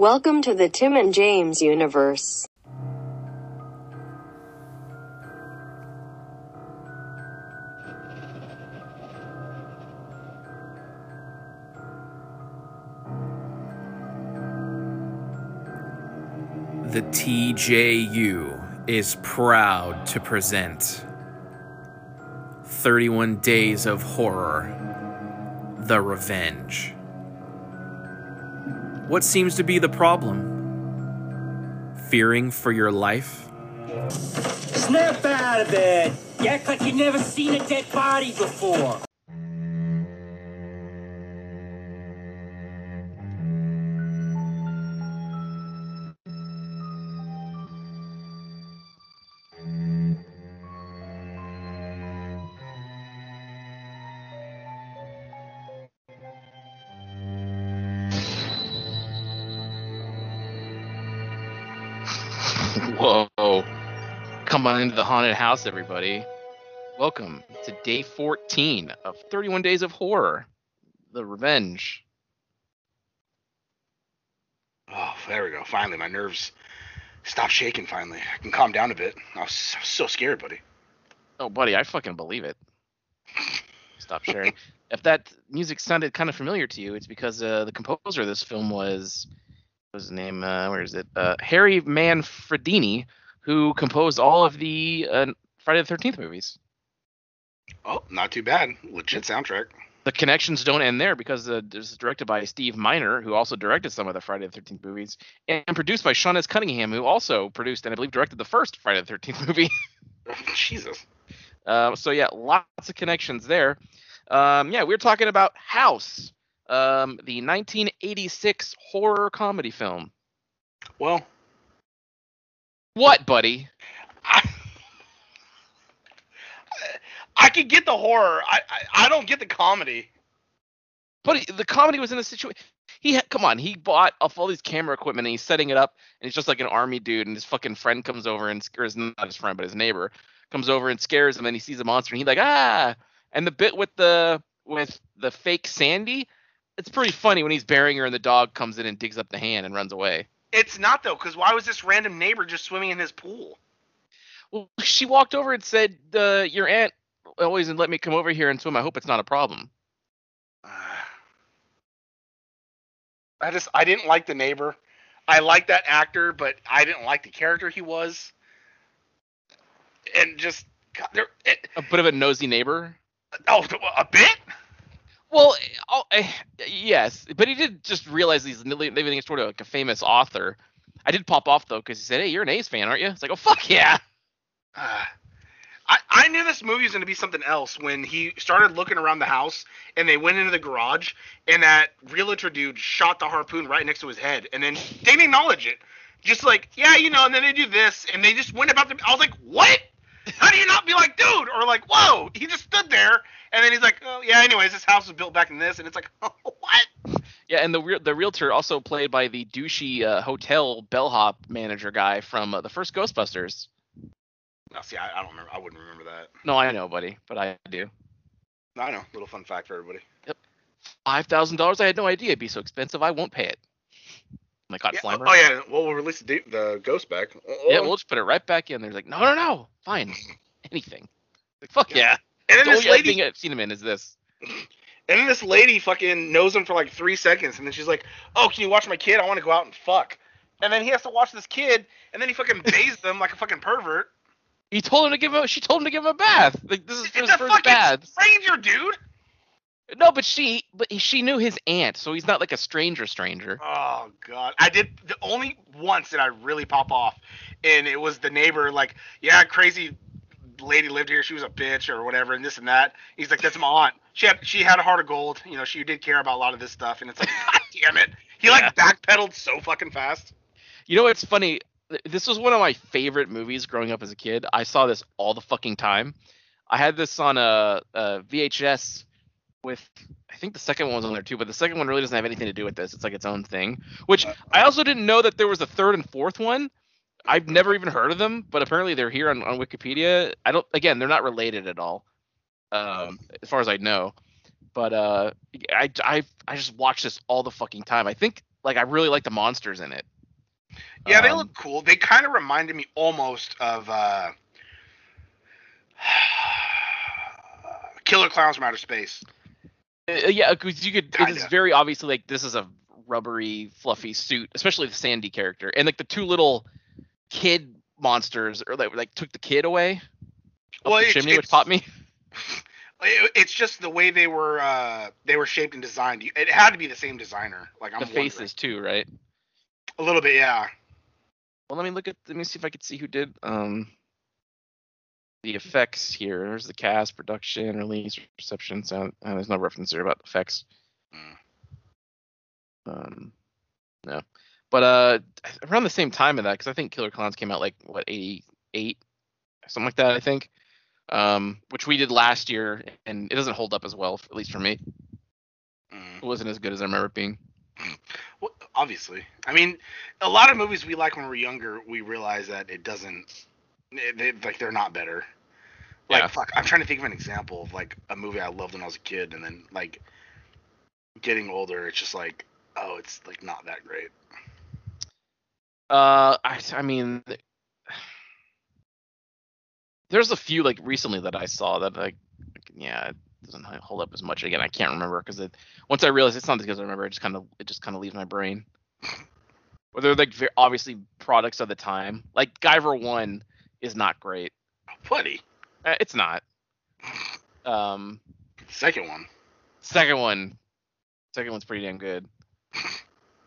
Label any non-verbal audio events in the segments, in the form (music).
Welcome to the Tim and James universe. The TJU is proud to present 31 Days of Horror The Revenge. What seems to be the problem? Fearing for your life? Snap out of it! You act like you've never seen a dead body before. Whoa. Come on into the haunted house, everybody. Welcome to day 14 of 31 Days of Horror The Revenge. Oh, there we go. Finally, my nerves stopped shaking. Finally, I can calm down a bit. I was so, so scared, buddy. Oh, buddy, I fucking believe it. Stop sharing. (laughs) if that music sounded kind of familiar to you, it's because uh, the composer of this film was, was his name? Uh, where is it? Uh, Harry Manfredini, who composed all of the uh, Friday the 13th movies. Oh, not too bad. Legit soundtrack. the connections don't end there because uh, this is directed by Steve Miner, who also directed some of the Friday the 13th movies, and produced by Sean S. Cunningham, who also produced and I believe directed the first Friday the 13th movie. (laughs) (laughs) Jesus. uh, so yeah, lots of connections there. Um, yeah, we are talking about House, um, the 1986 horror comedy film. Well, What, buddy? I, I can get the horror. I, I I don't get the comedy. But the comedy was in a situation. He had, come on, he bought off all these camera equipment and he's setting it up, and he's just like an army dude, and his fucking friend comes over and scares not his friend, but his neighbor comes over and scares him, and he sees a monster, and he's like ah. And the bit with the with the fake Sandy, it's pretty funny when he's burying her and the dog comes in and digs up the hand and runs away. It's not though, because why was this random neighbor just swimming in his pool? Well, she walked over and said, uh, "Your aunt always let me come over here and swim. I hope it's not a problem." (sighs) I just I didn't like the neighbor. I like that actor, but I didn't like the character he was. And just God, there, it, A bit of a nosy neighbor. oh, a bit. Well, oh, eh, yes, but he did just realize he's living next door to like a famous author. I did pop off though because he said, "Hey, you're an A's fan, aren't you?" It's like, "Oh fuck yeah!" Uh, I, I knew this movie was going to be something else when he started looking around the house and they went into the garage and that realtor dude shot the harpoon right next to his head and then they didn't acknowledge it. Just like, yeah, you know, and then they do this and they just went about the. I was like, what? How do you not be like, dude? Or like, whoa, he just stood there and then he's like, oh, yeah, anyways, this house was built back in this. And it's like, (laughs) oh, what? Yeah, and the re- the realtor also played by the douchey uh, hotel bellhop manager guy from uh, the first Ghostbusters. No, see, I, I don't remember. I wouldn't remember that. No, I know, buddy, but I do. No, I know. Little fun fact for everybody. Yep. Five thousand dollars? I had no idea it'd be so expensive. I won't pay it. Oh my God, Yeah, Slimer. oh, yeah. Well, we'll release the, the ghost back. Yeah, we'll just put it right back in. There's like, no, no, no, fine, (laughs) anything. Like, fuck yeah. And then The this lady thing I've seen him in is this. And then this lady fucking knows him for like three seconds, and then she's like, "Oh, can you watch my kid? I want to go out and fuck." And then he has to watch this kid, and then he fucking (laughs) bathes them like a fucking pervert. He told him to give him. She told him to give him a bath. Like this is It's his a first fucking bath. stranger, dude. No, but she, but she knew his aunt, so he's not like a stranger. Stranger. Oh god, I did the only once that I really pop off, and it was the neighbor like, yeah, crazy lady lived here. She was a bitch or whatever, and this and that. He's like, that's my aunt. She had she had a heart of gold. You know, she did care about a lot of this stuff, and it's like, (laughs) god damn it. He like backpedaled so fucking fast. You know what's funny? This was one of my favorite movies growing up as a kid. I saw this all the fucking time. I had this on uh, uh, a, a VHS with I think the second one was on there too, but the second one really doesn't have anything to do with this. It's like its own thing. Which I also didn't know that there was a third and fourth one. I've never even heard of them, but apparently they're here on, on Wikipedia. I don't again, they're not related at all. Um, as far as I know. But uh I I I just watch this all the fucking time. I think like I really like the monsters in it. Yeah, they Um, look cool. They kind of reminded me almost of uh, (sighs) Killer Clowns from Outer Space. Uh, yeah, because you could. It is very obviously like this is a rubbery, fluffy suit, especially the Sandy character, and like the two little kid monsters, or like like took the kid away up Well, the it's- chimney, which popped me. (laughs) It's just the way they were uh, they were shaped and designed. It had to be the same designer. Like I'm the wondering. faces too, right? a little bit, yeah. Well, let me look at. Let me see if I could see who did um the effects here. There's the cast, production, release, reception, sound. Uh, there's no reference there about effects. Mm. Um, no, but uh, around the same time of that, because I think Killer Clowns came out like what 88, something like that. I think. Um, which we did last year, and it doesn't hold up as well, at least for me. Mm. It wasn't as good as I remember it being. (clears throat) Well, obviously. I mean, a lot of movies we like when we're younger, we realize that it doesn't. They, they- like they're not better. Like Yeah. fuck, I'm trying to think of an example of like a movie I loved when I was a kid, and then like getting older, it's just like, oh, it's like not that great. Uh, I, I mean, there's a few like recently that I saw that like, yeah, it doesn't hold up as much. Again, I can't remember because once I realized it's not because I remember, it just kind of it just kind of leaves my brain. But they're like very obviously products of the time. Like Guyver One is not great. Buddy, Uh, it's not. Um, second one. second one, second one's pretty damn good.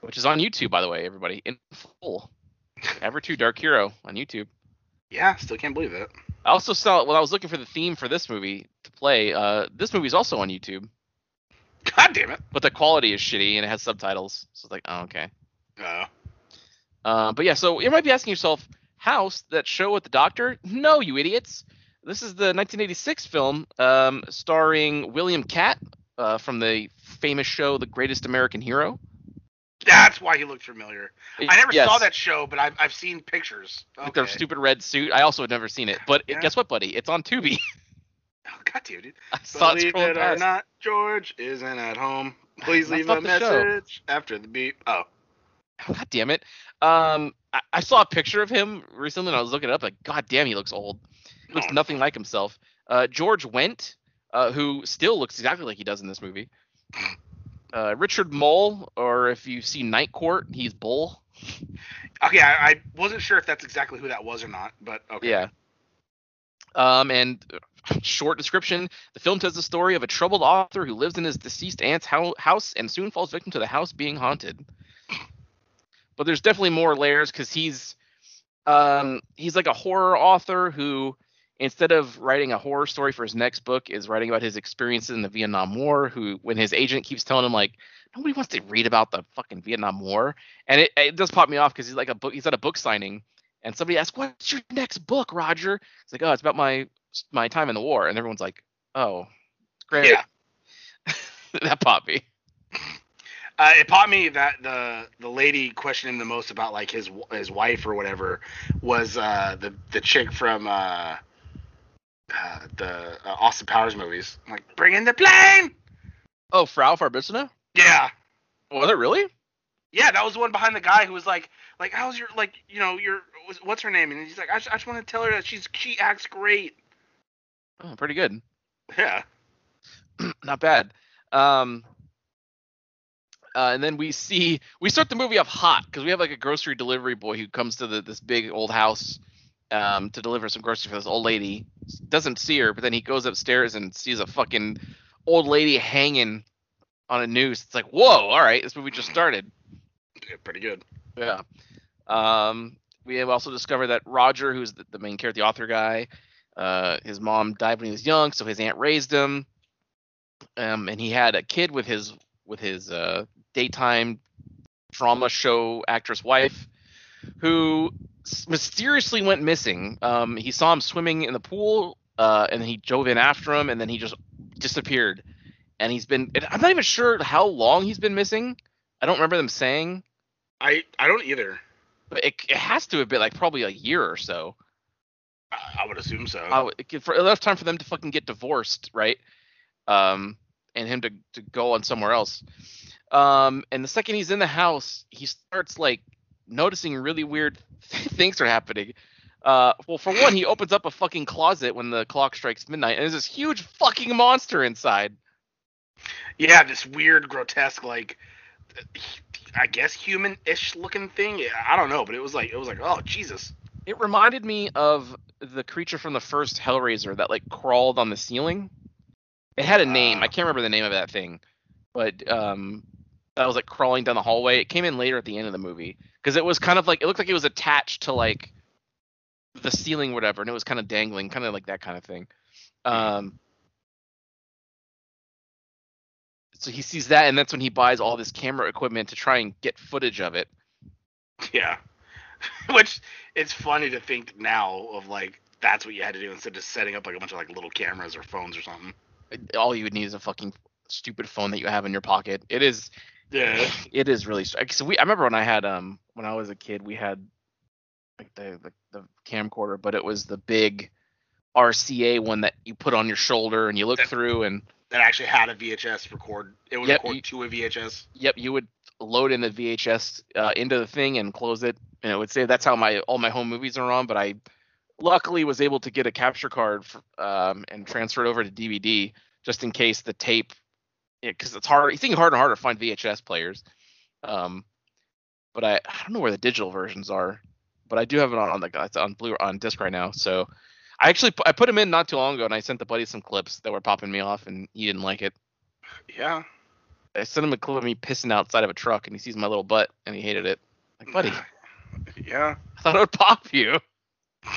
Which is on YouTube, by the way, everybody in full. Guyver Two Dark Hero on YouTube. Yeah, still can't believe it. I also saw when I was looking for the theme for this movie to play. Uh, this movie's also on YouTube, God damn it. but the quality is shitty and it has subtitles. So it's like, oh, okay. Uh, Uh, but yeah, so you might be asking yourself, House, that show with the Doctor? No, you idiots. This is the 1986 film um, starring William Katt uh, from the famous show The Greatest American Hero. That's why he looked familiar. I never Yes, saw that show, but I've I've seen pictures. With their stupid red suit. I also had never seen it. But Yeah. guess what, buddy? It's on Tubi. (laughs) Oh, God damn, dude. I saw Believe scrolling it or not, George isn't at home. Please leave a show. message after the beep. Oh, God damn it. Um, I, I saw a picture of him recently and I was looking it up. Like, God damn, he looks old. He looks Oh, nothing like himself. Uh, George Wendt, uh, who still looks exactly like he does in this movie. (laughs) Uh, Richard Moll, or if you see Night Court, he's Bull. okay. I, I wasn't sure if that's exactly who that was or not, but okay. Yeah. Um, and uh, short description: the film tells the story of a troubled author who lives in his deceased aunt's hou- house and soon falls victim to the house being haunted. But there's definitely more layers because he's, um, he's like a horror author who, instead of writing a horror story for his next book, is writing about his experiences in the Vietnam War. Who, when his agent keeps telling him like, nobody wants to read about the fucking Vietnam War, and it, it does pop me off because he's like a book, he's at a book signing and somebody asks, "What's your next book, Roger?" It's like, "Oh, it's about my my time in the war," and everyone's like, "Oh, great." Yeah. (laughs) that popped me. Uh, it popped me that the the lady questioning the most about like his his wife or whatever was uh, the the chick from uh, uh, the uh, Austin Powers movies. I'm like, bring in the plane. Oh, Frau Farbissina? Yeah, Was it really? yeah, that was the one behind the guy who was like, like, how's your like, you know, your what's her name? And he's like, I just, I just want to tell her that she's she acts great. Oh, pretty good. Yeah. (clears throat) Not bad. Um, uh, and then we see we start the movie off hot because we have like a grocery delivery boy who comes to the, this big old house um, to deliver some groceries for this old lady. Doesn't see her, but then he goes upstairs and sees a fucking old lady hanging on a noose. It's like, whoa, all right, this movie just started. yeah pretty good. Yeah. Um, we have also discovered that Roger, who's the, the main character, the author guy, uh, his mom died when he was young, so his aunt raised him. Um, and he had a kid with his with his uh, daytime drama show actress wife, who mysteriously went missing. Um, he saw him swimming in the pool, uh, and he drove in after him, and then he just disappeared. And he's been and I'm not even sure how long he's been missing. I don't remember them saying I I don't either. but it, it has to have been like probably a year or so. I, I would assume so. I would- for enough time for them to fucking get divorced, right? Um, and him to, to go on somewhere else. Um, and the second he's in the house, he starts like noticing really weird (laughs) things are happening. Uh, well, for one, he opens up a fucking closet when the clock strikes midnight, and there's this huge fucking monster inside. Yeah, this weird, grotesque, like, I guess human-ish looking thing. I don't know, but it was like, it was like, oh Jesus. It reminded me of the creature from the first Hellraiser that like crawled on the ceiling. It had a name. I Ah. can't remember the name of that thing, but um, that was like crawling down the hallway. It came in later at the end of the movie because it was kind of like it looked like it was attached to like the ceiling, or whatever, and it was kind of dangling, kind of like that kind of thing. Um, so he sees that, and that's when he buys all this camera equipment to try and get footage of it. Yeah. (laughs) Which it's funny to think now of like that's what you had to do instead of just setting up like a bunch of like little cameras or phones or something. All you would need is a fucking stupid phone that you have in your pocket. It is Yeah. it is really so we I remember when I had um when I was a kid we had like the the, the camcorder but it was the big RCA one that you put on your shoulder and you look That- through and That actually had a VHS record. It would Yep, record you- to a VHS. yep you would load in the VHS uh, into the thing and close it and it would say that's how my all my home movies are on but I luckily was able to get a capture card for, um, and transfer it over to DVD just in case the tape because it's hard. It's getting harder and harder to find VHS players. Um, but I, I don't know where the digital versions are, but I do have it on on the it's on blue on disc right now. So I actually I put them in not too long ago and I sent the buddy some clips that were popping me off and he didn't like it. Yeah. I sent him a clip of me pissing outside of a truck and he sees my little butt and he hated it. Like buddy, (laughs) Yeah. I thought it would pop you. (sighs)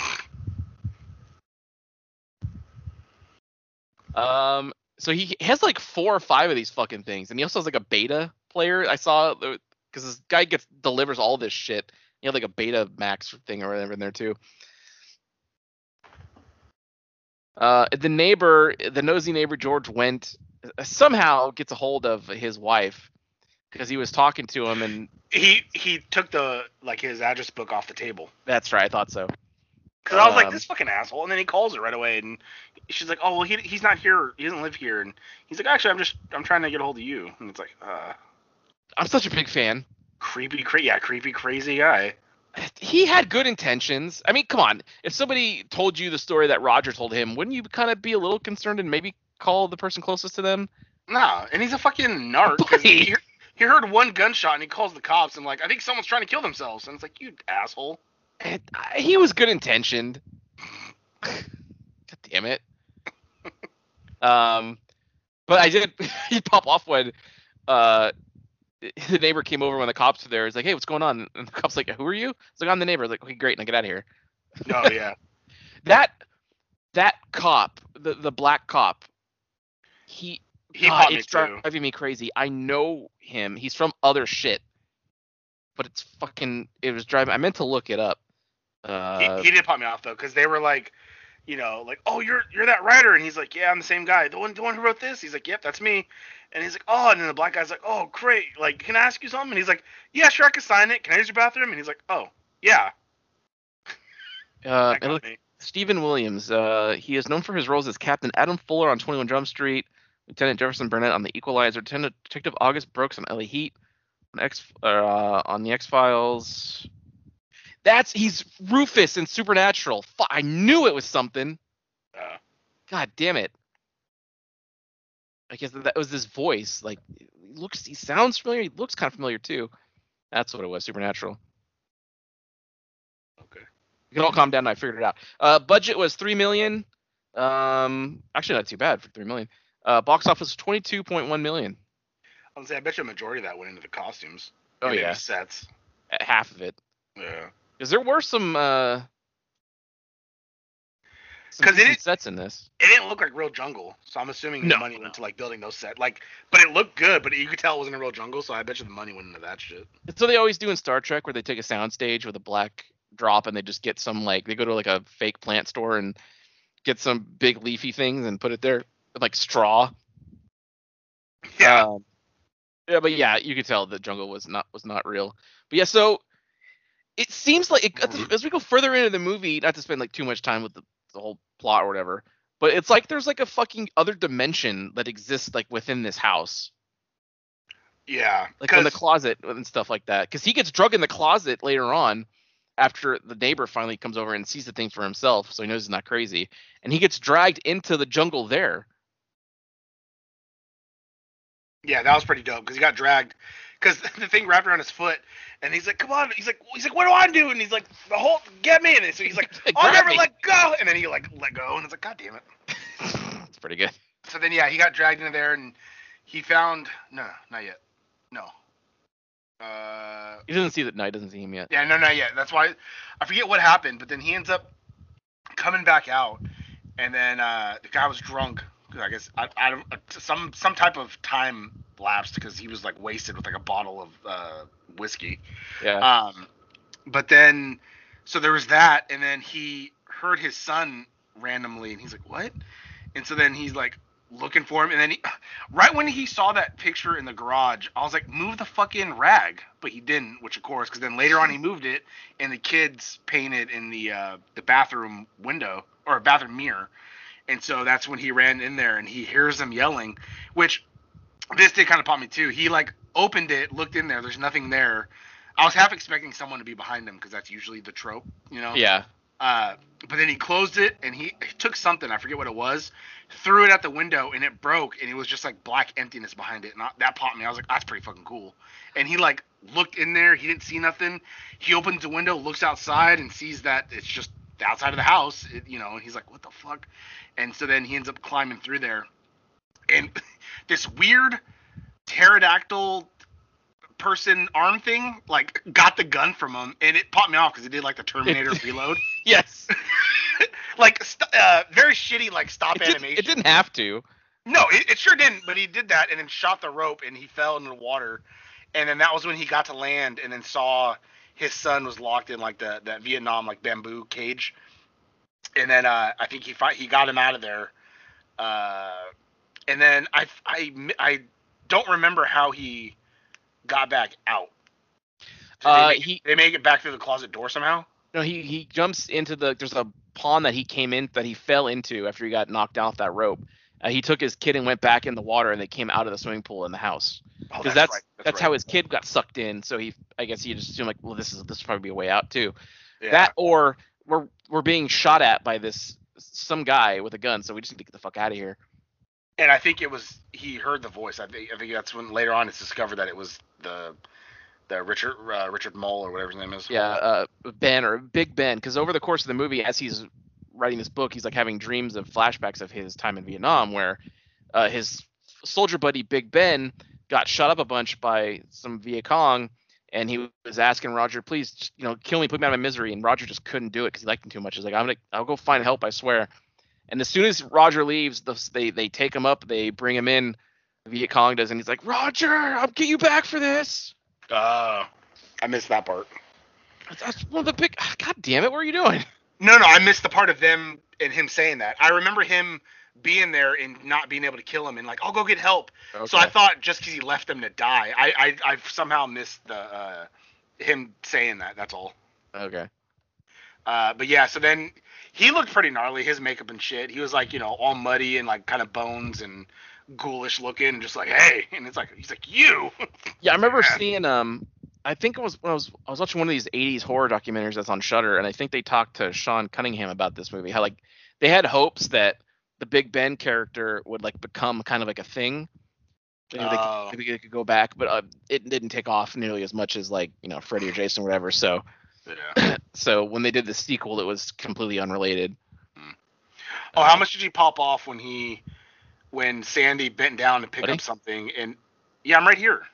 Um, so he has like four or five of these fucking things, and he also has like a beta player. I saw because this guy gets delivers all this shit. He had like a beta max thing or whatever in there too. Uh, the neighbor, the nosy neighbor George Wendt somehow gets a hold of his wife because he was talking to him, and He he took the like his address book off the table. that's right, I thought so. Cause I was like Um, this fucking asshole, and then he calls her right away, and she's like, "Oh well, he he's not here. He doesn't live here." And he's like, "Actually, I'm just I'm trying to get a hold of you." And it's like, uh, I'm such a big fan. creepy, cra- yeah, creepy, crazy guy. he had good intentions. I mean, come on. If somebody told you the story that Roger told him, wouldn't you kind of be a little concerned and maybe call the person closest to them? Nah, and he's a fucking narc. he, he heard one gunshot and he calls the cops and like, I think someone's trying to kill themselves. And it's like, you asshole. He was good intentioned. God damn it. um, but I did. (laughs) He pop off when uh the neighbor came over when the cops were there. He's like, "Hey, what's going on?" And the cops like, "Who are you?" It's like, "I'm the neighbor." I was like, "Okay, great. Now get out of here." No, (laughs) yeah. That that cop, the the black cop, he He God, it's too. driving me crazy. I know him. He's from other shit. But it's fucking. It was driving. I meant to look it up. Uh, he, he did pop me off though, because they were like, you know, like, oh, you're you're that writer, and he's like, yeah, I'm the same guy, the one the one who wrote this. He's like, yep, that's me. And he's like, oh, and then the black guy's like, oh, great, like, can I ask you something? And he's like, yeah, sure, I can sign it. Can I use your bathroom? And he's like, oh, yeah. (laughs) uh, look- Steven Williams. Uh, he is known for his roles as Captain Adam Fuller on 21 Jump Street, Lieutenant Jefferson Burnett on The Equalizer, Lieutenant Detective August Brooks on LA Heat, on X uh, on the X Files. That's he's Rufus in Supernatural. Fu- I knew it was something. Uh, God damn it. I guess that was his voice. Like, he looks, he sounds familiar. He looks kind of familiar too. That's what it was. Supernatural. okay. You can all calm down. I figured it out. Uh, budget was three million. Um, actually not too bad for three million. Uh, box office twenty-two point one million. I was say, I bet you a majority of that went into the costumes. Oh yeah, sets. Uh, half of it. Yeah. Because there were some uh, some 'Cause it sets in this. It didn't look like real jungle, so I'm assuming the No, money no. went to like building those sets. Like, but it looked good, but you could tell it wasn't a real jungle, so I bet you the money went into that shit. It's what they always do in Star Trek, where they take a soundstage with a black drop and they just get some like they go to like a fake plant store and get some big leafy things and put it there like straw. Yeah. Um, yeah, but yeah, you could tell the jungle was not was not real. But yeah, so it seems like it, mm-hmm. as we go further into the movie, not to spend like too much time with the, the whole plot or whatever, but it's like there's like a fucking other dimension that exists like within this house. Yeah, like in the closet and stuff like that. Because he gets drug in the closet later on, after the neighbor finally comes over and sees the thing for himself, so he knows he's not crazy, and he gets dragged into the jungle there. Yeah, that was pretty dope because he got dragged because (laughs) the thing wrapped around his foot, and he's like, "Come on!" He's like, "He's like, what do I do?" And he's like, "The whole get me!" And so he's like, (laughs) "I'll never me." let go!" And then he like let go, and it's like, "God damn it!" (laughs) it's pretty good. So then yeah, he got dragged into there, and he found no, not yet, no. Uh, He doesn't see that. No, he doesn't see him yet. yeah, no, not yet. That's why I forget what happened, but then he ends up coming back out, and then uh, the guy was drunk. I guess I, I don't some some type of time lapsed because he was like wasted with like a bottle of uh, whiskey. Yeah. Um, but then, so there was that, and then he heard his son randomly, and he's like, "What?" And so then he's like looking for him, and then he, (sighs) right when he saw that picture in the garage, I was like, "Move the fucking rag," but he didn't, which of course, because then later on he moved it, and the kids painted in the uh, the bathroom window or bathroom mirror, and so that's when he ran in there, and he hears them yelling, which this did kind of pop me too. He like opened it, looked in there. There's nothing there. I was half expecting someone to be behind him because that's usually the trope, you know. yeah. Uh, but then he closed it and he, he took something. I forget what it was. Threw it out the window and it broke and it was just like black emptiness behind it. And I, that popped me. I was like, that's pretty fucking cool. And he like looked in there. He didn't see nothing. He opens the window, looks outside, and sees that it's just outside of the house. It, you know, and he's like, what the fuck? And so then he ends up climbing through there, and (laughs) this weird pterodactyl person arm thing like got the gun from him and it popped me off because it did like the terminator reload (laughs) Yes. (laughs) like st- uh, very shitty like stop It, did, animation it didn't have to. no it, it sure didn't but he did that and then shot the rope and he fell into the water and then that was when he got to land and then saw his son was locked in like the that vietnam like bamboo cage and then uh i think he fi- he got him out of there uh and then i i i don't remember how he got back out Did Uh, they, make, he- they make it back through the closet door somehow No, he he jumps into the. There's a pond that he came in that he fell into after he got knocked off that rope. Uh, he took his kid and went back in the water, and they came out of the swimming pool in the house. Oh, Because that's right, that's, right. how his kid got sucked in. So he, I guess he just assumed like, well, this is this will probably be a way out too. Yeah. That or we're we're being shot at by this some guy with a gun, so we just need to get the fuck out of here. and I think it was he heard the voice. I think I think that's when later on it's discovered that it was the the Richard uh, Richard Moll or whatever his name is. Yeah, uh, Ben or Big Ben, because over the course of the movie, as he's writing this book, he's like having dreams of flashbacks of his time in Vietnam, where uh, his soldier buddy Big Ben got shot up a bunch by some Viet Cong, and he was asking Roger, please, just, you know, kill me, put me out of my misery, and Roger just couldn't do it because he liked him too much. He's like, I'm gonna, I'll go find help, I swear. And as soon as Roger leaves, the, they they take him up, they bring him in. Viet Cong does, and he's like, Roger, I'll get you back for this. Uh, I missed that part. That's, that's one of the big. God damn it, what are you doing? No, no, I missed the part of them and him saying that. I remember him being there and not being able to kill him and like, I'll go get help. So I thought just because he left them to die, I I I somehow missed the uh, him saying that. That's all. okay. Uh, but yeah, so then he looked pretty gnarly, his makeup and shit. He was like, you know, all muddy and like kind of bones and ghoulish looking, and just like, hey, and it's like he's like you. (laughs) Yeah, I remember seeing um I think it was when I was I was watching one of these 80s horror documentaries that's on Shudder and I think they talked to Sean Cunningham about this movie. How like they had hopes that the Big Ben character would like become kind of like a thing. Maybe, they, Oh. could, maybe they could go back, but uh, it didn't take off nearly as much as like you know Freddy or (sighs) Jason or whatever. So Yeah. (clears throat) so when they did the sequel, it was completely unrelated. Oh, how much did he pop off when he, when Sandy bent down to pick Buddy? up something? And yeah, I'm right here.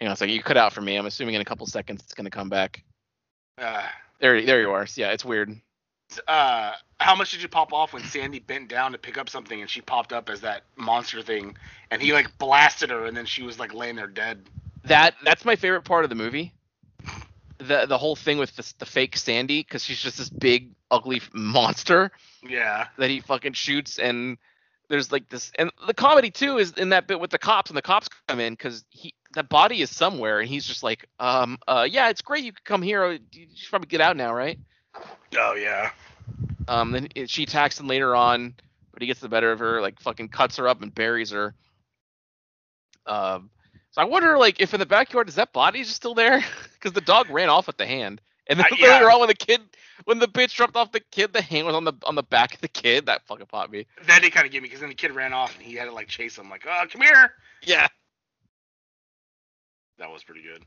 You know, it's like you cut out for me. I'm assuming in a couple seconds it's gonna come back. Uh, There, there you are. Yeah, it's weird. uh, how much did you pop off when Sandy bent down to pick up something and she popped up as that monster thing, and he like blasted her, and then she was like laying there dead. That that's my favorite part of the movie. The the whole thing with the, the fake Sandy because she's just this big ugly monster Yeah. that he fucking shoots and there's like this and the comedy too is in that bit with the cops and the cops come in because he the body is somewhere and he's just like um uh yeah it's great you could come here you should probably get out now right Oh yeah. um then it, she attacks him later on but he gets the better of her like fucking cuts her up and buries her um So I wonder, like, if in the backyard is that body just still there? (laughs) Because the dog ran off with the hand, and then I- (laughs) yeah. later on, when the kid, when the bitch dropped off the kid, the hand was on the on the back of the kid. That fucking popped me. That did kind of get me because then the kid ran off and he had to like chase him, like, oh, come here. Yeah. That was pretty good.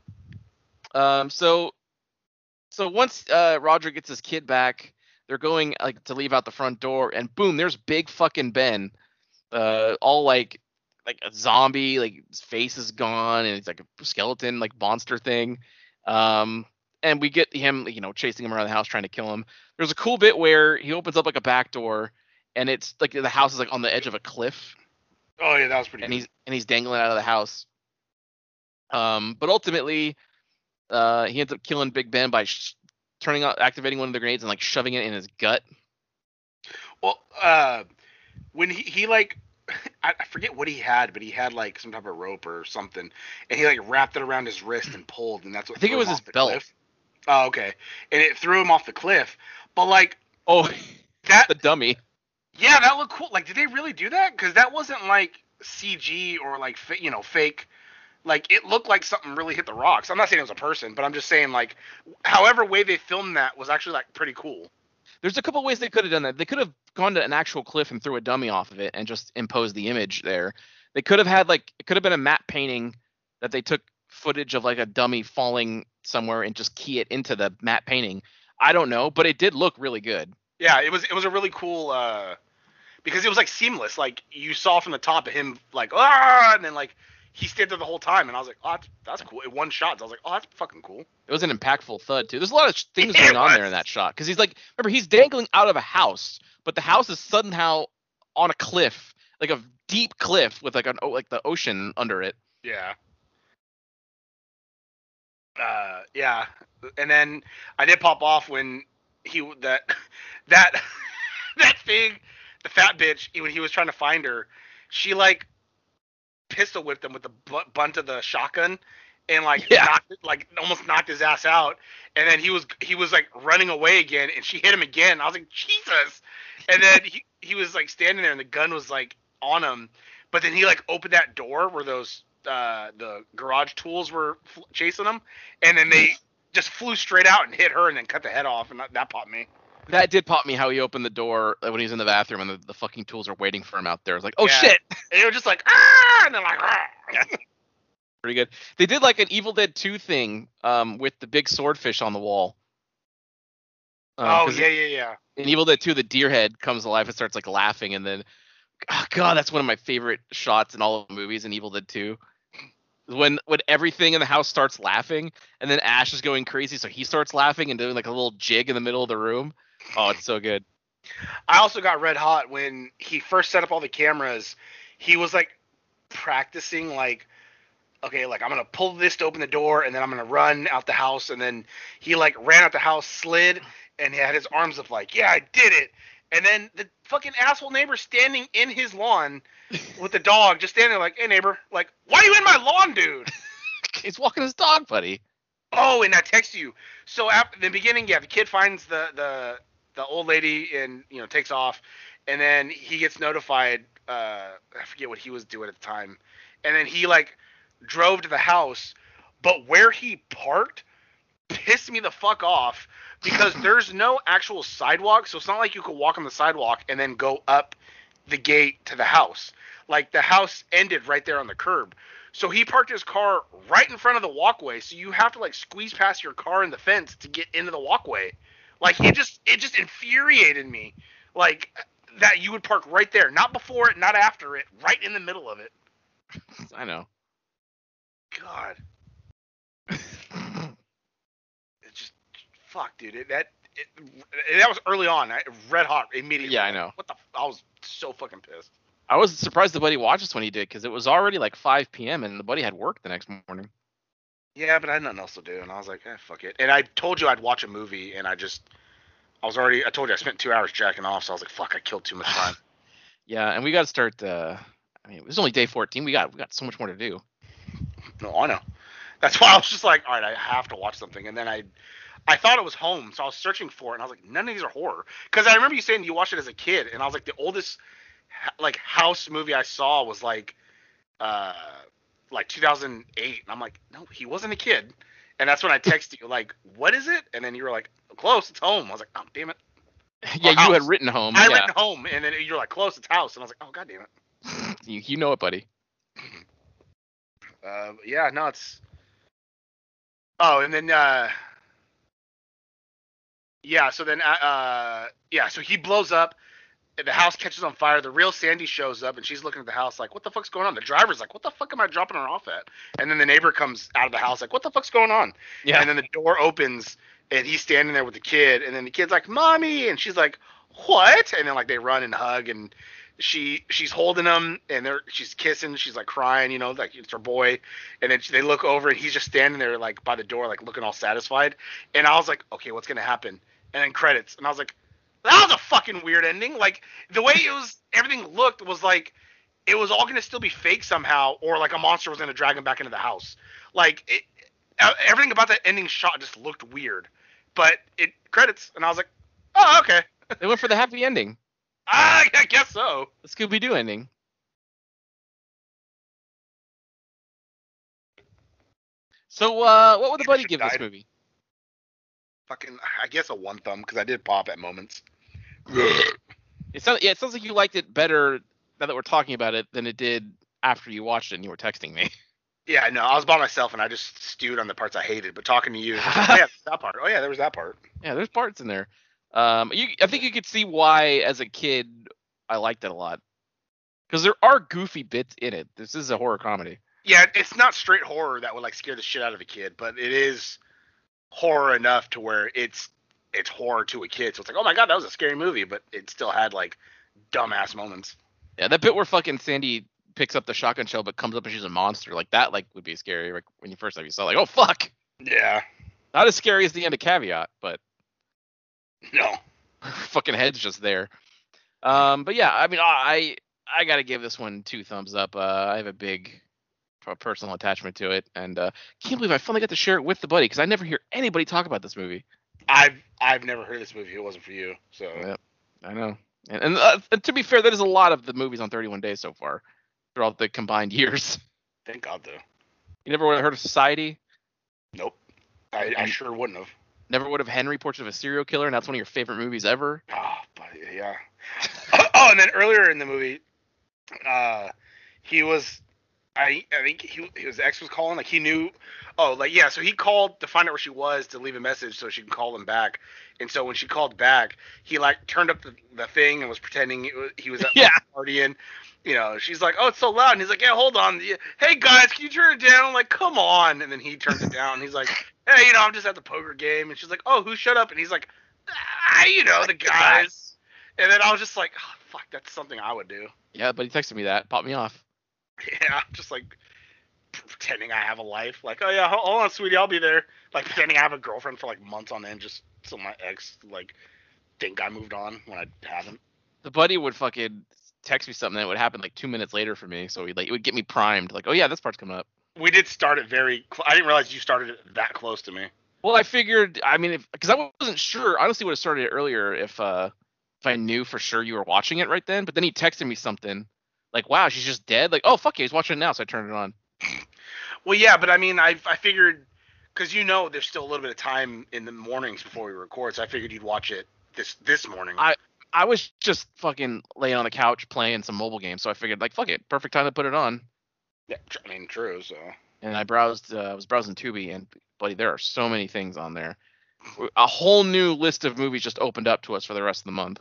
Um. So, so once uh Roger gets his kid back, they're going like to leave out the front door, and boom, there's big fucking Ben, uh, all like like a zombie, like his face is gone, and it's like a skeleton, like monster thing. Um. And we get him, you know, chasing him around the house, trying to kill him. There's a cool bit where he opens up like a back door, and it's like the house is like on the edge of a cliff, Oh yeah, that was pretty and good. he's and he's dangling out of the house. Um, but ultimately, uh, he ends up killing Big Ben by sh- turning out, activating one of the grenades and like shoving it in his gut. Well, uh, when he, he like, (laughs) I, I forget what he had, but he had like some type of rope or something, and he like wrapped it around his wrist and pulled, and that's what I think it was his belt. cliff. Oh, okay, and it threw him off the cliff. But like Oh, (laughs) that, the dummy. yeah, that looked cool. Like, did they really do that? Because that wasn't like CG or like you know fake. Like it looked like something really hit the rocks. I'm not saying it was a person, but I'm just saying like, however way they filmed that was actually like pretty cool. There's a couple ways they could have done that. They could have gone to an actual cliff and threw a dummy off of it and just imposed the image there. They could have had like it could have been a matte painting that they took footage of like a dummy falling somewhere and just key it into the matte painting. I don't know, but it did look really good. Yeah, it was it was a really cool uh because it was like seamless. Like you saw from the top of him like ah and then like he stayed there the whole time and I was like, Oh that's, that's cool. It one shot. So I was like, Oh that's fucking cool. It was an impactful thud too. There's a lot of things (laughs) It going on there in that shot because he's like, remember he's dangling out of a house, but the house is somehow on a cliff, like a deep cliff with like an like the ocean under it. Yeah. Uh yeah. And then I did pop off when he that (laughs) that (laughs) that thing the fat bitch when he was trying to find her, she like pistol whipped him with the bu- bunt of the shotgun and like Yeah. knocked like almost knocked his ass out and then he was he was like running away again and she hit him again. I was like Jesus. And then he he was like standing there and the gun was like on him but then he like opened that door where those uh the garage tools were fl- chasing him and then they just flew straight out and hit her and then cut the head off and that, that popped me. That did pop me how he opened the door when he was in the bathroom and the, the fucking tools are waiting for him out there. I was like, oh Yeah. shit, (laughs) And they were just like ah and they're like ah. (laughs) pretty good. They did like an Evil Dead 2 thing um, with the big swordfish on the wall. Um, oh yeah yeah yeah. in Evil Dead 2, the deer head comes alive and starts like laughing, and then, oh god, that's one of my favorite shots in all of the movies in Evil Dead 2. When when everything in the house starts laughing, and then Ash is going crazy, so he starts laughing and doing like a little jig in the middle of the room. Oh, it's so good. I also got red hot when he first set up all the cameras. He was like practicing like okay, like I'm gonna pull this to open the door and then I'm gonna run out the house and then he like ran out the house, slid, and he had his arms up like, Yeah, I did it. And then the fucking asshole neighbor standing in his lawn with the dog, just standing there like, Hey neighbor, like, why are you in my lawn, dude? (laughs) He's walking his dog, buddy. Oh, and I text you. So after the beginning, yeah, the kid finds the the the old lady and you know takes off, and then he gets notified. Uh, I forget what he was doing at the time, and then he like drove to the house, but where he parked pissed me the fuck off because (laughs) there's no actual sidewalk, so it's not like you could walk on the sidewalk and then go up the gate to the house. Like the house ended right there on the curb. So he parked his car right in front of the walkway. So you have to like squeeze past your car in the fence to get into the walkway. Like it just it just infuriated me. Like that you would park right there, not before it, not after it, right in the middle of it. I know. God, it just fuck, dude. It, that it, that was early on. I, red hot immediately. Yeah, I know. What the? I was so fucking pissed. I was surprised the buddy watched this when he did because it was already like 5 p.m. and the buddy had work the next morning. Yeah, but I had nothing else to do, and I was like, eh, fuck it. And I told you I'd watch a movie, and I just, I was already, I told you I spent two hours jacking off, so I was like, fuck, I killed too much time. (laughs) Yeah, and we got to start. Uh, I mean, it was only day 14. We got we got so much more to do. (laughs) no, I know. That's why I was just like, all right, I have to watch something, and then I, I thought it was home, so I was searching for it, and I was like, none of these are horror, because I remember you saying you watched it as a kid, and I was like, the oldest, like house movie I saw was like, uh, like 2008, and I'm like, no, he wasn't a kid. And that's when I texted you like, what is it? And then you were like, close, it's home. I was like, oh damn it, yeah, you had written home. I yeah. written home, and then you're like, close, it's house. And I was like, oh god damn it. (laughs) You, you know it, buddy. (clears throat) Uh, yeah, no, it's. Oh, and then uh, yeah, so then uh, uh, yeah, so he blows up. and The house catches on fire. The real Sandy shows up, and she's looking at the house like, "What the fuck's going on?" The driver's like, "What the fuck am I dropping her off at?" And then the neighbor comes out of the house like, "What the fuck's going on?" Yeah. And then the door opens, and he's standing there with the kid, and then the kid's like, "Mommy," and she's like, "What?" And then like they run and hug, and she she's holding him, and they're she's kissing, she's like crying, you know, like it's her boy, and then they look over, and he's just standing there like by the door, like looking all satisfied, and I was like, okay, what's gonna happen? And then credits, and I was like, that was a fucking weird ending. Like the way it was, everything looked was like it was all gonna still be fake somehow, or like a monster was gonna drag him back into the house. Like it, uh, everything about that ending shot just looked weird. But it credits, and I was like, oh okay, (laughs) They went for the happy ending, I, I guess so. the Scooby Doo ending. So, uh, what would the buddy give this movie? Fucking, I guess a one thumb because I did pop at moments. It sounds, yeah, it sounds like you liked it better now that we're talking about it than it did after you watched it and you were texting me. (laughs) Yeah, no, I was by myself and I just stewed on the parts I hated. But talking to you, like, (laughs) oh yeah, that part. Oh yeah, there was that part. Yeah, there's parts in there. Um, you, I think you could see why, as a kid, I liked it a lot. Because there are goofy bits in it. This is a horror comedy. Yeah, it's not straight horror that would like scare the shit out of a kid, but it is horror enough to where it's it's horror to a kid. So it's like, oh my god, that was a scary movie, but it still had like dumbass moments. Yeah, that bit where fucking Sandy picks up the shotgun shell but comes up and she's a monster, like that, like would be scary. Like when you first time you saw, like, oh fuck, Yeah. not as scary as the end of Caveat, but No. (laughs) fucking head's just there. Um, but yeah, I mean, I I gotta give this one two thumbs up. Uh, I have a big uh, personal attachment to it, and uh, can't believe I finally got to share it with the buddy because I never hear anybody talk about this movie. I've I've never heard of this movie. If it wasn't for you. So Yep, I know. And, and, uh, and to be fair, that is a lot of the movies on 31 Days so far throughout the combined (laughs) years. thank God though. You never would have heard of Society. Nope. I, I sure wouldn't have. Never would have Henry Portrait of a Serial Killer, and that's one of your favorite movies ever. Oh, but yeah. oh, and then earlier in the movie, uh, he was, I I think he his ex was calling. Like he knew. Oh, like yeah. So he called to find out where she was to leave a message so she can call him back. And so when she called back, he like turned up the, the thing and was pretending was, he was at (laughs) Yeah. the party and. You know, she's like, "Oh, it's so loud," and he's like, "Yeah, hold on. Hey guys, can you turn it down?" I'm like, "Come on!" And then he turns it down. He's like, "Hey, you know, I'm just at the poker game," and she's like, "Oh, who shut up?" And he's like, "Ah, you know, the guys." And then I was just like, oh, fuck, that's something I would do. Yeah, but he texted me that, popped me off. (laughs) Yeah, just like pretending I have a life. Like, oh yeah, hold on, sweetie, I'll be there. Like pretending I have a girlfriend for like months on end, just so my ex like think I moved on when I haven't. The buddy would fucking text me something that would happen like two minutes later for me, so he like it would get me primed. Like, oh yeah, this part's coming up. We did start it very. Cl- I didn't realize you started it that close to me. Well, I figured. I mean, because I wasn't sure. I honestly would have started it earlier if uh if I knew for sure you were watching it right then. But then he texted me something like, "Wow, she's just dead." Like, oh fuck, yeah, he's watching it now, so I turned it on. Well, yeah, but I mean, I I figured because you know there's still a little bit of time in the mornings before we record, so I figured you'd watch it this this morning. I- I was just fucking laying on the couch playing some mobile games, so I figured like, fuck it, perfect time to put it on. yeah, I mean, true. So And I browsed. Uh, I was browsing Tubi, and buddy, there are so many things on there. A whole new list of movies just opened up to us for the rest of the month.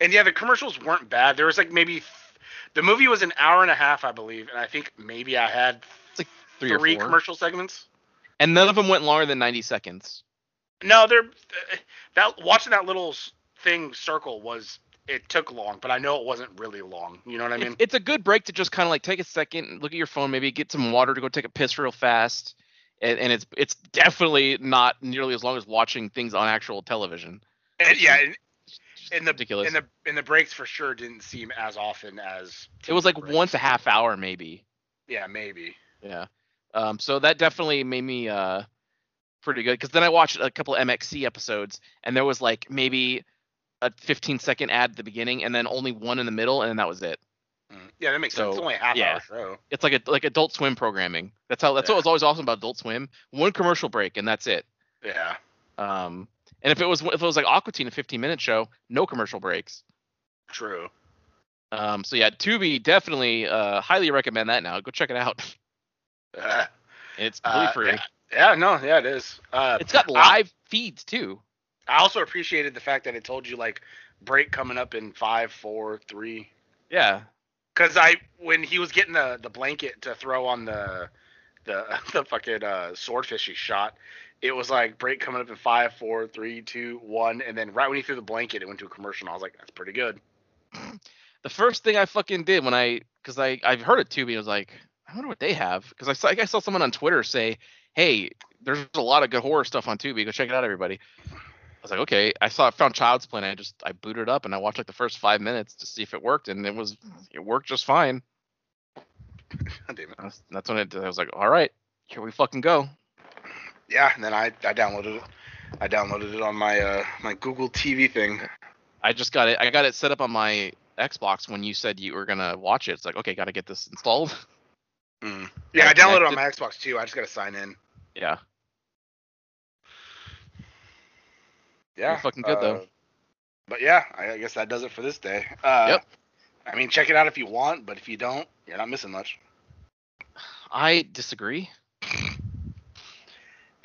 and yeah, the commercials weren't bad. There was like maybe the movie was an hour and a half, I believe, and I think maybe I had like Three, or three four. commercial segments. and none of them went longer than 90 seconds. No, they're that watching that little thing circle was it took long, but I know it wasn't really long. You know what I mean? It's, it's a good break to just kind of like take a second, and look at your phone, maybe get some water to go take a piss real fast, and, and it's it's definitely not nearly as long as watching things on actual television. And, yeah, and, and the ridiculous. and the and the breaks for sure didn't seem as often as it was like breaks. once a half hour maybe. Yeah, maybe. Yeah. Um, so that definitely made me uh pretty good because then I watched a couple MXC episodes and there was like maybe a 15 second ad at the beginning and then only one in the middle and then that was it. Mm. Yeah, that makes sense. It's only a half yeah. hour show. It's like a like Adult Swim programming. That's how that's Yeah. what was always awesome about Adult Swim. One commercial break and that's it. Yeah. Um, and if it was if it was like Aqua Teen, a 15 minute show, no commercial breaks. True. Um, so yeah, Tubi definitely uh, highly recommend that now. Go check it out. (laughs) Uh, It's completely uh, free. yeah, yeah, no, yeah, it is. Uh, It's got I- live feeds too. I also appreciated the fact that it told you like break coming up in five, four, three. Yeah. Cause I when he was getting the the blanket to throw on the the (laughs) the fucking uh, swordfish he shot, it was like break coming up in five, four, three, two, one, and then right when he threw the blanket, it went to a commercial. And I was like, that's pretty good. (clears throat) The first thing I fucking did when I because I I've heard of Tubi, I was like, I wonder what they have because I saw I saw someone on Twitter say, hey, there's a lot of good horror stuff on Tubi. Go check it out, everybody. I was like, okay. I saw found Child's Play. And I just I booted it up and I watched like the first five minutes to see if it worked, and it was it worked just fine. God (laughs) damn it. That's, that's when it, I was like, all right, here we fucking go. Yeah, and then I I downloaded it. I downloaded it on my uh my Google TV thing. I just got it. I got it set up on my Xbox when you said you were gonna watch it. It's like, okay, gotta get this installed. (laughs) Mm. Yeah, I downloaded it on my Xbox too. I just gotta sign in. yeah. Yeah, fucking good, though. uh, But yeah, I I guess that does it for this day. Uh, Yep. I mean, check it out if you want, but if you don't, you're not missing much. I disagree.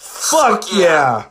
Fuck yeah!